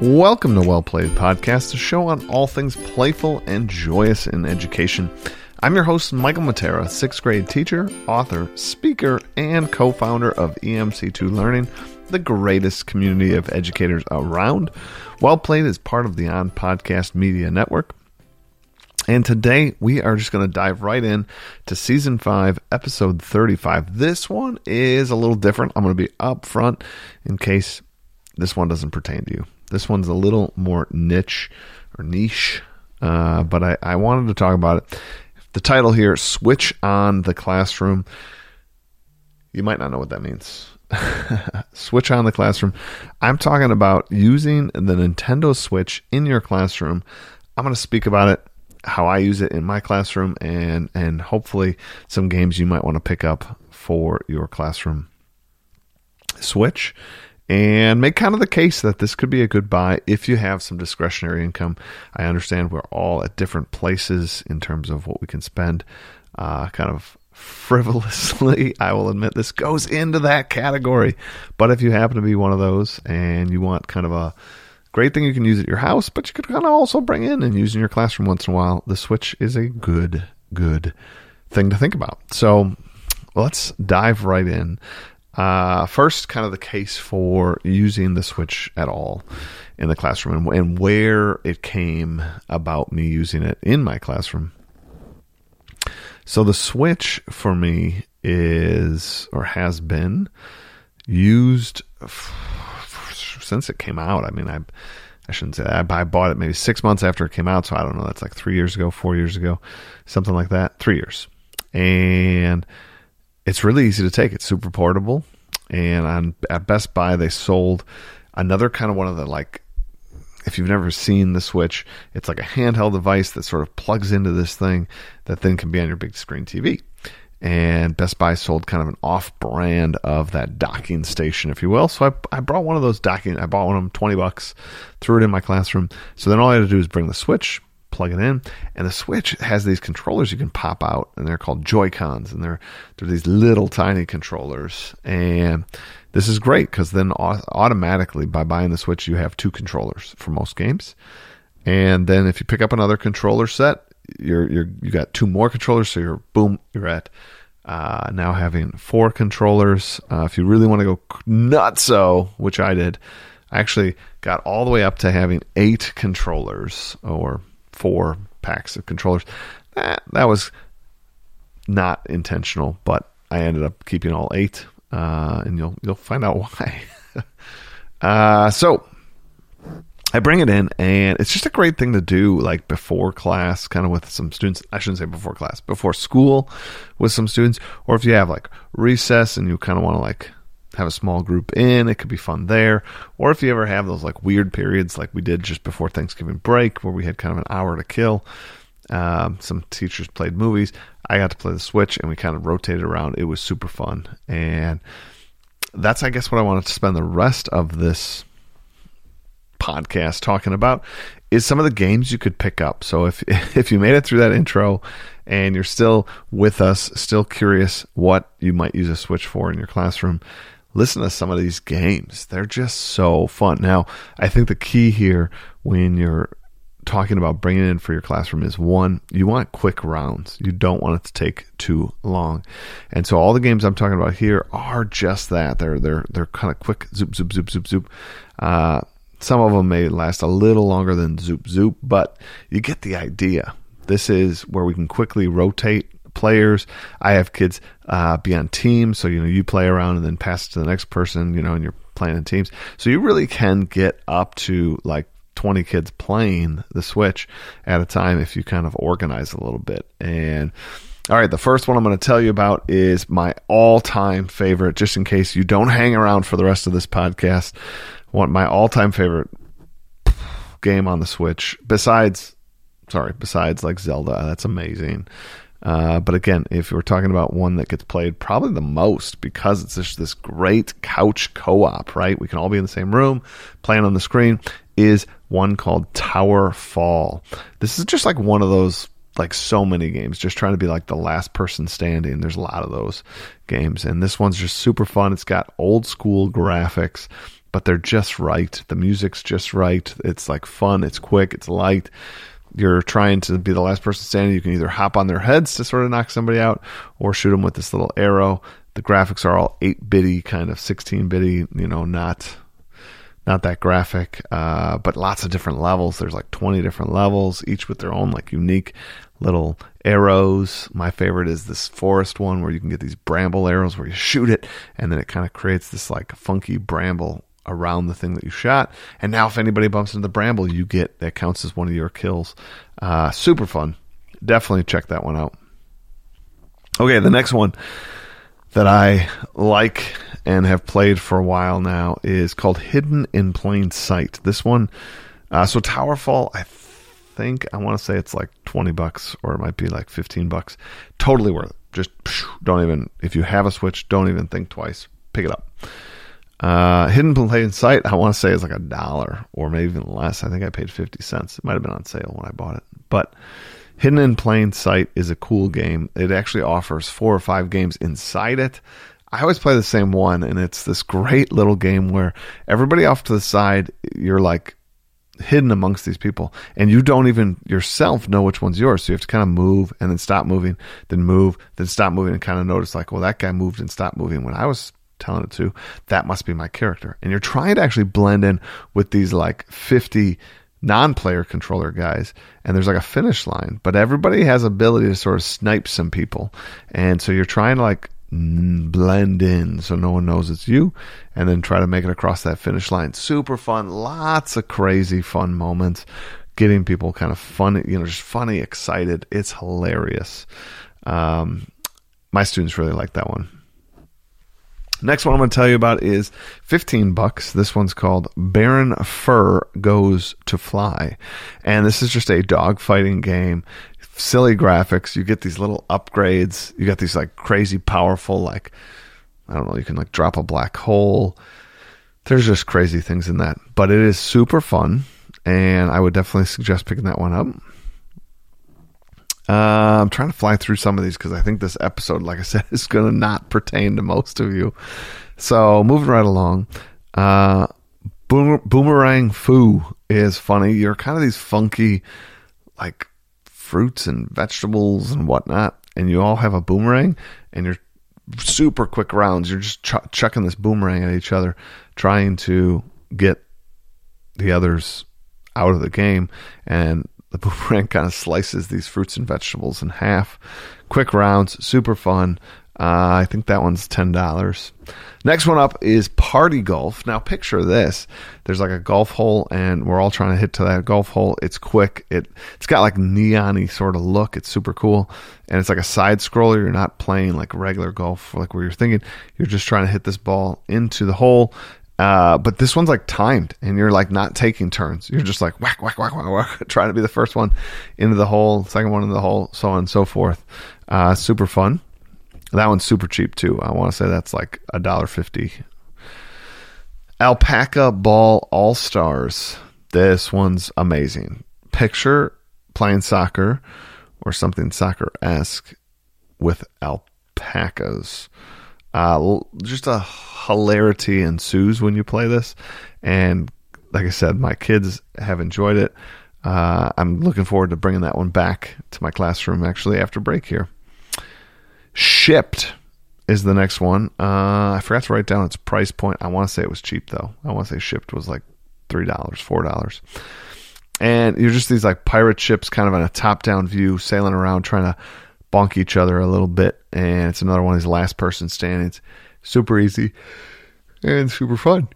Welcome to Well Played Podcast, a show on all things playful and joyous in education. I'm your host, Michael Matera, sixth grade teacher, author, speaker, and co founder of EMC2 Learning, the greatest community of educators around. Well Played is part of the On Podcast Media Network. And today we are just going to dive right in to season five, episode 35. This one is a little different. I'm going to be upfront in case this one doesn't pertain to you. This one's a little more niche or niche, uh, but I, I wanted to talk about it. The title here, Switch on the Classroom. You might not know what that means. Switch on the classroom. I'm talking about using the Nintendo Switch in your classroom. I'm going to speak about it, how I use it in my classroom, and and hopefully some games you might want to pick up for your classroom. Switch and make kind of the case that this could be a good buy if you have some discretionary income. I understand we're all at different places in terms of what we can spend, uh, kind of frivolously. I will admit this goes into that category. But if you happen to be one of those and you want kind of a great thing you can use at your house, but you could kind of also bring in and use in your classroom once in a while, the Switch is a good, good thing to think about. So let's dive right in. Uh, first, kind of the case for using the Switch at all in the classroom and, and where it came about me using it in my classroom. So, the Switch for me is or has been used f- since it came out. I mean, I I shouldn't say that. I bought it maybe six months after it came out, so I don't know. That's like three years ago, four years ago, something like that. Three years, and it's really easy to take. It's super portable. And on at Best Buy, they sold another kind of one of the like. If you've never seen the Switch, it's like a handheld device that sort of plugs into this thing that then can be on your big screen TV. And Best Buy sold kind of an off brand of that docking station, if you will. So I, I brought one of those docking, I bought one of them 20 bucks, threw it in my classroom. So then all I had to do is bring the Switch, plug it in, and the Switch has these controllers you can pop out, and they're called Joy Cons, and they're they're these little tiny controllers, and this is great because then automatically by buying the Switch you have two controllers for most games, and then if you pick up another controller set, you're you're you got two more controllers, so you're boom, you're at uh, now having four controllers. Uh, if you really want to go nutso, which I did, I actually got all the way up to having eight controllers or four packs of controllers. That that was not intentional, but I ended up keeping all eight, uh, and you'll you'll find out why. uh, so I bring it in, and it's just a great thing to do, like before class, kind of with some students. I shouldn't say before class, before school, with some students, or if you have like recess and you kind of want to like have a small group in. It could be fun there. Or if you ever have those like weird periods like we did just before Thanksgiving break where we had kind of an hour to kill. Um, some teachers played movies. I got to play the Switch and we kind of rotated around. It was super fun. And that's, I guess, what I wanted to spend the rest of this podcast talking about is some of the games you could pick up. So if if you made it through that intro and you're still with us, still curious what you might use a Switch for in your classroom, listen to some of these games. They're just so fun. Now, I think the key here when you're talking about bringing in for your classroom is one, you want quick rounds. You don't want it to take too long. And so all the games I'm talking about here are just that. They're they're they're kind of quick zoop zoop zoop zoop zoop. Uh, some of them may last a little longer than zoop zoop, but you get the idea. This is where we can quickly rotate players. I have kids uh, be on teams, so you know you play around and then pass it to the next person. You know, and you're playing in teams, so you really can get up to like 20 kids playing the Switch at a time if you kind of organize a little bit. And all right, the first one I'm going to tell you about is my all-time favorite. Just in case you don't hang around for the rest of this podcast, want my all-time favorite game on the Switch besides sorry, besides like Zelda. That's amazing. Uh, but again, if we're talking about one that gets played probably the most because it's just this great couch co op, right? We can all be in the same room playing on the screen, is one called Tower Fall. This is just like one of those, like so many games, just trying to be like the last person standing. There's a lot of those games. And this one's just super fun. It's got old school graphics. but they're just right. The music's just right. It's like fun, it's quick, it's light. You're trying to be the last person standing. You can either hop on their heads to sort of knock somebody out or shoot them with this little arrow. The graphics are all 8 bitty, kind of 16 bitty, you know, not not that graphic, uh, but lots of different levels. There's like 20 different levels, each with their own like unique little arrows. My favorite is this forest one where you can get these bramble arrows where you shoot it and then it kind of creates this like funky bramble around the thing that you shot. And now if anybody bumps into the bramble, you get that counts as one of your kills. Uh, super fun. Definitely check that one out. Okay, the next one that I like and have played for a while now is called Hidden in Plain Sight. This one, uh, so Towerfall, I think I want to say it's like twenty bucks or it might be like fifteen bucks. Totally worth it. Just don't even if you have a Switch, don't even think twice. Pick it up. Uh, Hidden in Plain Sight, I want to say is like a dollar or maybe even less. I think I paid fifty cents. It might have been on sale when I bought it, but Hidden in Plain Sight is a cool game. It actually offers four or five games inside it. I always play the same one, and it's this great little game where everybody off to the side, you're like hidden amongst these people, and you don't even yourself know which one's yours. So you have to kind of move and then stop moving, then move, then stop moving, and kind of notice like, well, that guy moved and stopped moving when I was telling it to. That must be my character. And you're trying to actually blend in with these like 50 non-player controller guys and there's like a finish line but everybody has ability to sort of snipe some people. And so you're trying to like blend in so no one knows it's you and then try to make it across that finish line. Super fun. Lots of crazy fun moments. Getting people kind of funny you know just funny excited. It's hilarious. Um, my students really like that one Next one I'm going to tell you about is 15 bucks. This one's called Baron Fur Goes to Fly. And this is just a dog fighting game. Silly graphics. You get these little upgrades. You got these like crazy powerful, like, I don't know, you can like drop a black hole. There's just crazy things in that. But it is super fun. And I would definitely suggest picking that one up. Uh, I'm trying to fly through some of these because I think this episode, like I said, is going to not pertain to most of you. So moving right along, uh, boom, Boomerang Fu is funny. You're kind of these funky, like fruits and vegetables and whatnot, and you all have a boomerang, and you're super quick rounds. You're just ch- chucking this boomerang at each other, trying to get the others out of the game, and the boomerang kind of slices these fruits and vegetables in half. Quick rounds, super fun. Uh, I think that one's ten dollars. Next one up is party golf. Now picture this: there's like a golf hole, and we're all trying to hit to that golf hole. It's quick. It it's got like neony sort of look. It's super cool, and it's like a side scroller. You're not playing like regular golf, like where you're thinking. You're just trying to hit this ball into the hole, uh, but this one's like timed and you're like not taking turns. You're just like whack, whack, whack, whack, whack, trying to be the first one into the hole, second one in the hole, so on and so forth. Uh, super fun. That one's super cheap too. I want to say that's like a dollar fifty. Alpaca Ball All Stars. This one's amazing. Picture playing soccer or something soccer esque with alpacas. Uh, just a hilarity ensues when you play this. And like I said, my kids have enjoyed it. Uh, I'm looking forward to bringing that one back to my classroom actually after break here. Shipped is the next one. Uh, I forgot to write down its price point. I want to say it was cheap though. I want to say shipped was like three dollars, four dollars. And you're just these like pirate ships, kind of on a top-down view, sailing around, trying to bonk each other a little bit. And it's another one of these last person standings super easy and super fun.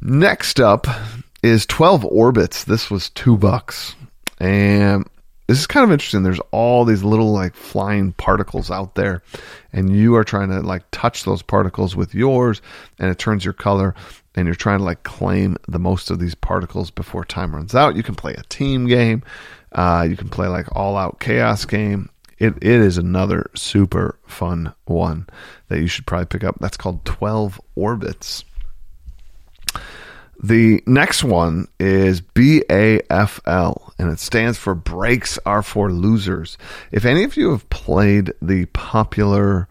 Next up is 12 orbits. This was two bucks. And this is kind of interesting. There's all these little like flying particles out there, and you are trying to like touch those particles with yours, and it turns your color, and you're trying to like claim the most of these particles before time runs out. You can play a team game, uh, you can play like all out chaos game it, it is another super fun one that you should probably pick up. That's called 12 Orbits. The next one is BAFL, and it stands for Brakes Are for Losers. If any of you have played the popular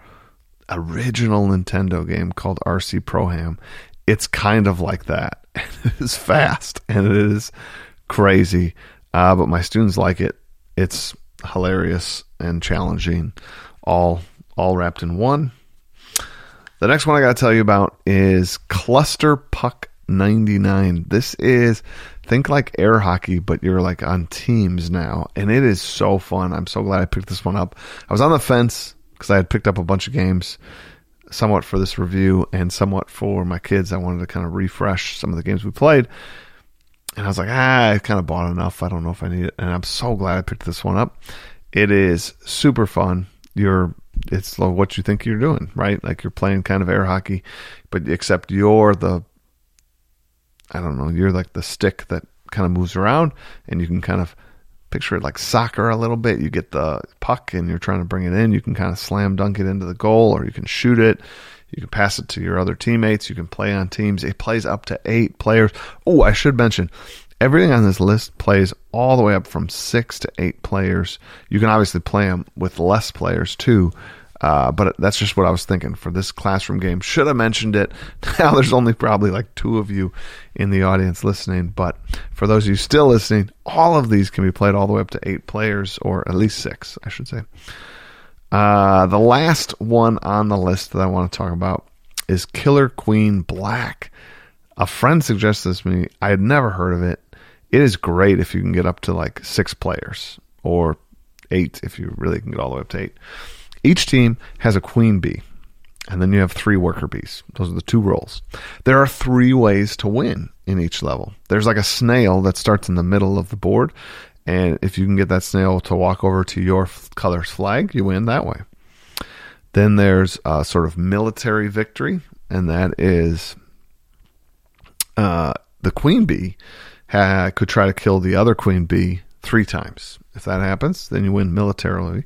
original Nintendo game called RC Pro Am. It's kind of like that. It is fast and it is crazy, uh, but my students like it. It's hilarious and challenging, all all wrapped in one. The next one I got to tell you about is Cluster Puck 99. This is think like air hockey, but you're like on teams now, and it is so fun. I'm so glad I picked this one up. I was on the fence because I had picked up a bunch of games, somewhat for this review and somewhat for my kids. I wanted to kind of refresh some of the games we played. And I was like, ah, I kind of bought enough. I don't know if I need it. And I'm so glad I picked this one up. It is super fun. You're it's what you think you're doing, right? Like you're playing kind of air hockey, but except you're the I don't know, you're like the stick that kind of moves around and you can kind of picture it like soccer a little bit. You get the puck and you're trying to bring it in. You can kind of slam dunk it into the goal or you can shoot it. You can pass it to your other teammates. You can play on teams. It plays up to eight players. Oh, I should mention everything on this list plays all the way up from six to eight players. You can obviously play them with less players too. Uh, but that's just what I was thinking for this classroom game. Should have mentioned it. Now there's only probably like two of you in the audience listening, but for those of you still listening, all of these can be played all the way up to eight players, or at least six, I should say. Uh, the last one on the list that I want to talk about is Killer Queen Black. A friend suggested this to me. I had never heard of it. It is great if you can get up to like six players, or eight if you really can get all the way up to eight. Each team has a queen bee, and then you have three worker bees. Those are the two roles. There are three ways to win in each level. There's like a snail that starts in the middle of the board, and if you can get that snail to walk over to your color's flag, you win that way. Then there's a sort of military victory, and that is uh, the queen bee ha- could try to kill the other queen bee three times. If that happens, then you win militarily.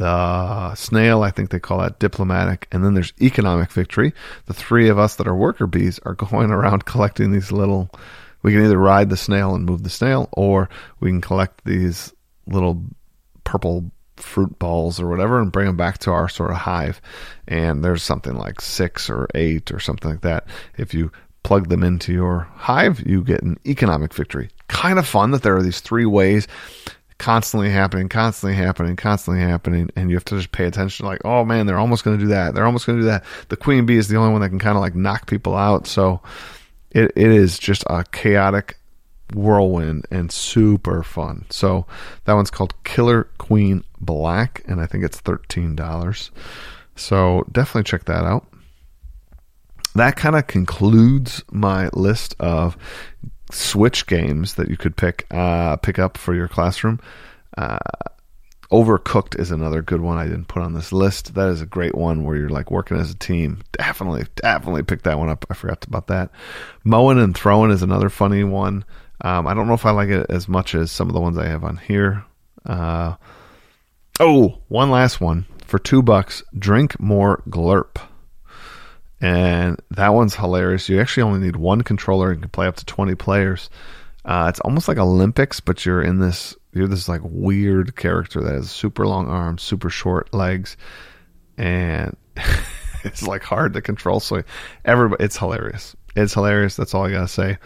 The snail, I think they call that diplomatic. And then there's economic victory. The three of us that are worker bees are going around collecting these little. We can either ride the snail and move the snail, or we can collect these little purple fruit balls or whatever and bring them back to our sort of hive. And there's something like six or eight or something like that. If you plug them into your hive, you get an economic victory. Kind of fun that there are these three ways constantly happening, constantly happening, constantly happening, and you have to just pay attention. Like, oh man, they're almost going to do that. They're almost going to do that. The queen bee is the only one that can kind of like knock people out. So it it is just a chaotic whirlwind and super fun. So that one's called Killer Queen Black, and I think it's thirteen dollars. So definitely check that out. That kind of concludes my list of Switch games that you could pick uh, pick up for your classroom. Uh, Overcooked is another good one I didn't put on this list. That is a great one where you're like working as a team. Definitely, definitely pick that one up. I forgot about that. Mowing and throwing is another funny one. Um, I don't know if I like it as much as some of the ones I have on here. Uh, oh, one last one for two bucks. Drink more Glurp and that one's hilarious. You actually only need one controller and can play up to 20 players. Uh, it's almost like Olympics, but you're in this you're this like weird character that has super long arms, super short legs, and it's like hard to control. So everybody, it's hilarious. It's hilarious. That's all I gotta say.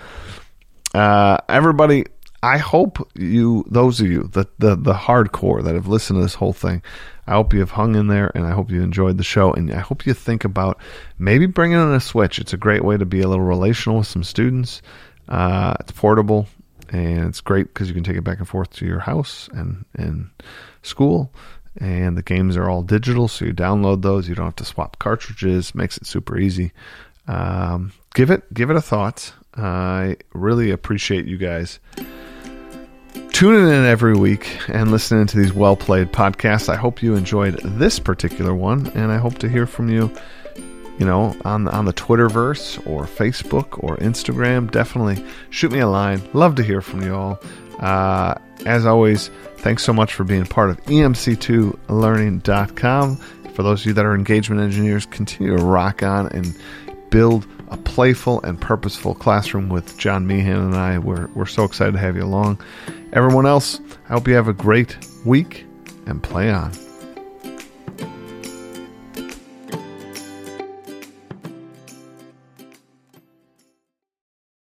Uh, everybody, I hope you, those of you, the, the the hardcore that have listened to this whole thing, I hope you have hung in there and I hope you enjoyed the show. And I hope you think about maybe bringing in a Switch. It's a great way to be a little relational with some students. Uh, it's portable and it's great because you can take it back and forth to your house and, and school. And the games are all digital, so you download those. You don't have to swap cartridges. Makes it super easy. Um, give it give it a thought. I really appreciate you guys tuning in every week and listening to these well played podcasts. I hope you enjoyed this particular one, and I hope to hear from you. You know, on on the Twitterverse or Facebook or Instagram, definitely shoot me a line. Love to hear from you all. Uh, as always, thanks so much for being part of EMC2Learning.com. For those of you that are engagement engineers, continue to rock on and build a playful and purposeful classroom with John Meehan and I. We're, we're so excited to have you along. Everyone else, I hope you have a great week and play on.